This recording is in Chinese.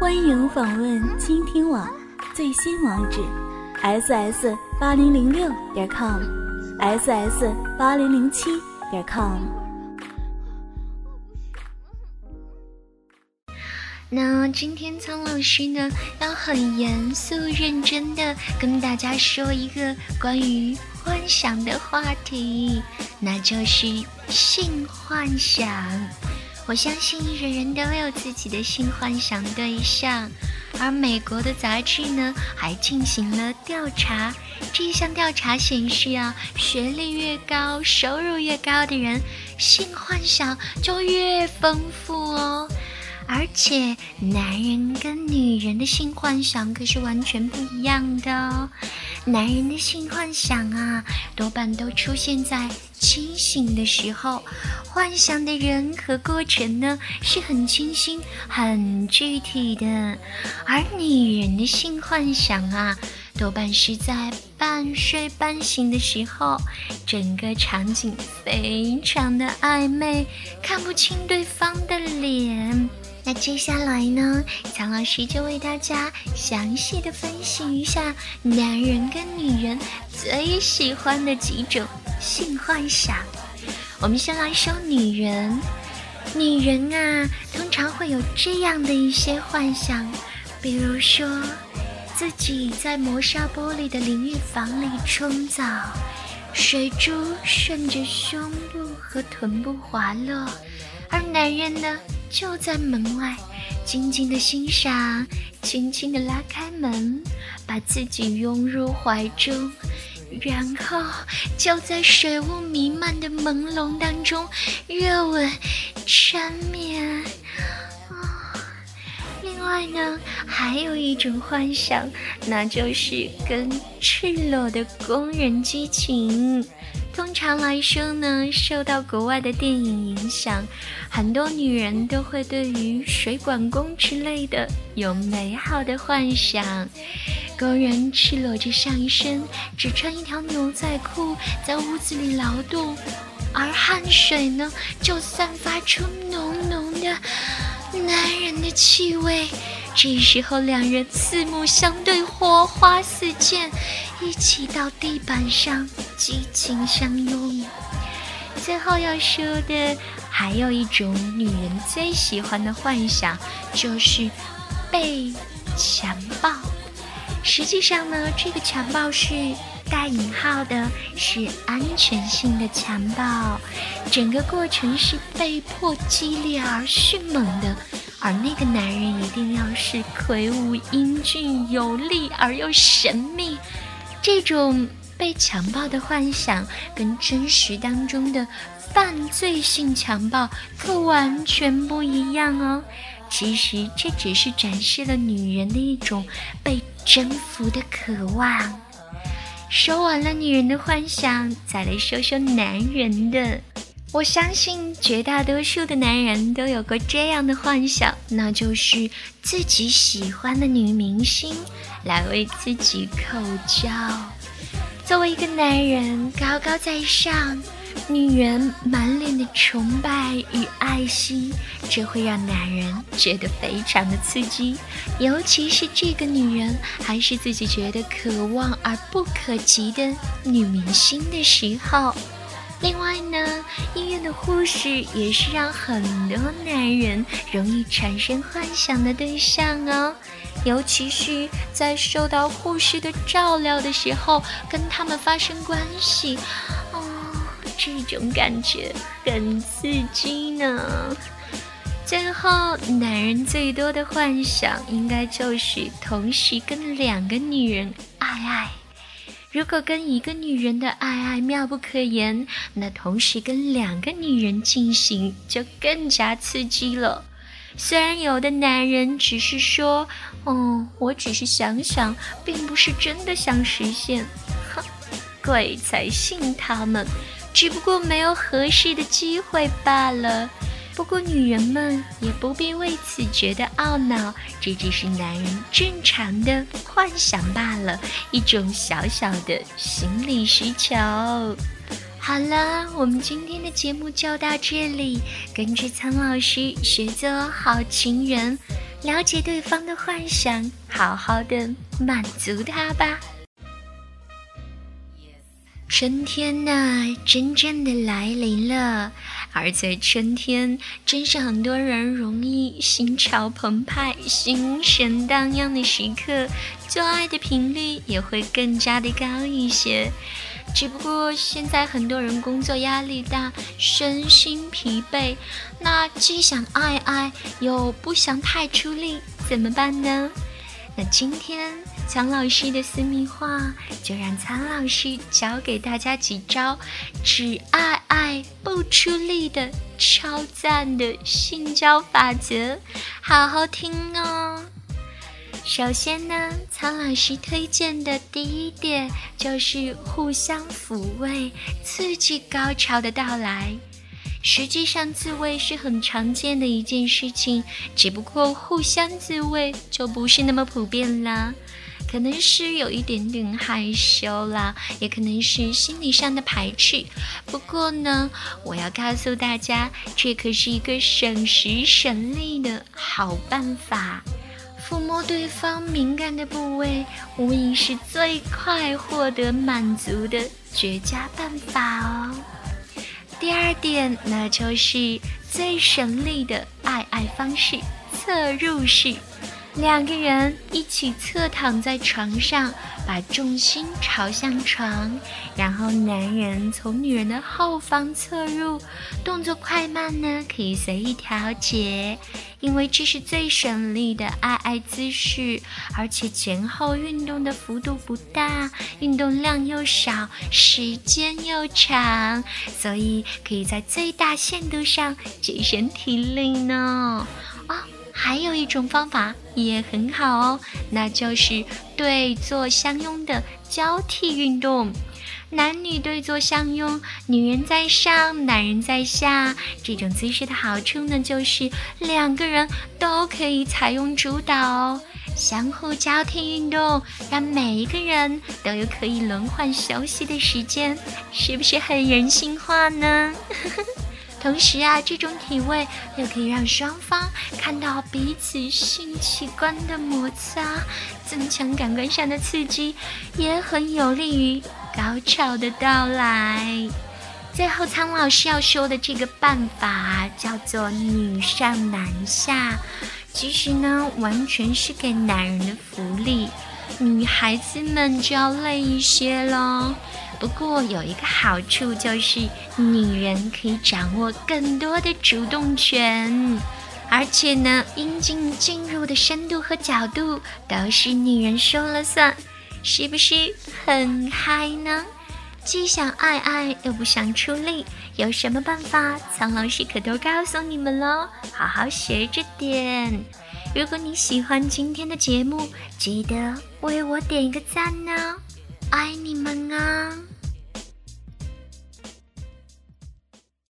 欢迎访问倾听网最新网址：ss 八零零六点 com，ss 八零零七点 com。那今天苍老师呢，要很严肃认真的跟大家说一个关于幻想的话题，那就是性幻想。我相信人人都有自己的性幻想对象，而美国的杂志呢还进行了调查。这一项调查显示啊，学历越高、收入越高的人，性幻想就越丰富哦。而且，男人跟女人的性幻想可是完全不一样的哦。男人的性幻想啊，多半都出现在清醒的时候，幻想的人和过程呢是很清晰、很具体的；而女人的性幻想啊，多半是在半睡半醒的时候，整个场景非常的暧昧，看不清对方的脸。那接下来呢，苍老师就为大家详细的分析一下男人跟女人最喜欢的几种性幻想。我们先来说女人，女人啊，通常会有这样的一些幻想，比如说自己在磨砂玻璃的淋浴房里冲澡，水珠顺着胸部和臀部滑落，而男人呢？就在门外，静静的欣赏，轻轻的拉开门，把自己拥入怀中，然后就在水雾弥漫的朦胧当中，热吻缠绵啊。另外呢，还有一种幻想，那就是跟赤裸的工人激情。通常来说呢，受到国外的电影影响，很多女人都会对于水管工之类的有美好的幻想。工人赤裸着上身，只穿一条牛仔裤，在屋子里劳动，而汗水呢，就散发出浓浓的男人的气味。这时候，两人四目相对，火花四溅，一起到地板上激情相拥。最后要说的，还有一种女人最喜欢的幻想，就是被强暴。实际上呢，这个强暴是带引号的，是安全性的强暴，整个过程是被迫、激烈而迅猛的。而那个男人一定要是魁梧、英俊、有力而又神秘，这种被强暴的幻想跟真实当中的犯罪性强暴可完全不一样哦。其实这只是展示了女人的一种被征服的渴望。说完了女人的幻想，再来说说男人的。我相信绝大多数的男人都有过这样的幻想，那就是自己喜欢的女明星来为自己口交。作为一个男人，高高在上，女人满脸的崇拜与爱惜，这会让男人觉得非常的刺激。尤其是这个女人还是自己觉得可望而不可及的女明星的时候。另外呢，医院的护士也是让很多男人容易产生幻想的对象哦，尤其是在受到护士的照料的时候，跟他们发生关系，这种感觉很刺激呢。最后，男人最多的幻想应该就是同时跟两个女人爱爱。如果跟一个女人的爱爱妙不可言，那同时跟两个女人进行就更加刺激了。虽然有的男人只是说：“哦，我只是想想，并不是真的想实现。”哼，鬼才信他们，只不过没有合适的机会罢了。不过，女人们也不必为此觉得懊恼，这只是男人正常的幻想罢了，一种小小的心理需求。好了，我们今天的节目就到这里，跟着苍老师学做好情人。了解对方的幻想，好好的满足他吧。春天呢，真正的来临了，而在春天，正是很多人容易心潮澎湃、心神荡漾的时刻，做爱的频率也会更加的高一些。只不过现在很多人工作压力大，身心疲惫，那既想爱爱，又不想太出力，怎么办呢？那今天苍老师的私密话，就让苍老师教给大家几招只爱爱不出力的超赞的性交法则，好好听哦。首先呢，苍老师推荐的第一点就是互相抚慰，刺激高潮的到来。实际上，自慰是很常见的一件事情，只不过互相自慰就不是那么普遍啦。可能是有一点点害羞啦，也可能是心理上的排斥。不过呢，我要告诉大家，这可是一个省时省力的好办法。抚摸对方敏感的部位，无疑是最快获得满足的绝佳办法哦。第二点，那就是最省力的爱爱方式——侧入式。两个人一起侧躺在床上，把重心朝向床，然后男人从女人的后方侧入，动作快慢呢可以随意调节，因为这是最省力的爱爱姿势，而且前后运动的幅度不大，运动量又少，时间又长，所以可以在最大限度上节省体力呢。还有一种方法也很好哦，那就是对坐相拥的交替运动。男女对坐相拥，女人在上，男人在下。这种姿势的好处呢，就是两个人都可以采用主导，相互交替运动，让每一个人都有可以轮换休息的时间，是不是很人性化呢？同时啊，这种体位又可以让双方看到彼此性器官的摩擦，增强感官上的刺激，也很有利于高潮的到来。最后，苍老师要说的这个办法叫做“女上男下”，其实呢，完全是给男人的福利，女孩子们就要累一些喽。不过有一个好处，就是女人可以掌握更多的主动权，而且呢，阴茎进入的深度和角度都是女人说了算，是不是很嗨呢？既想爱爱又不想出力，有什么办法？苍老师可都告诉你们喽，好好学着点。如果你喜欢今天的节目，记得为我点一个赞呢，爱你们啊！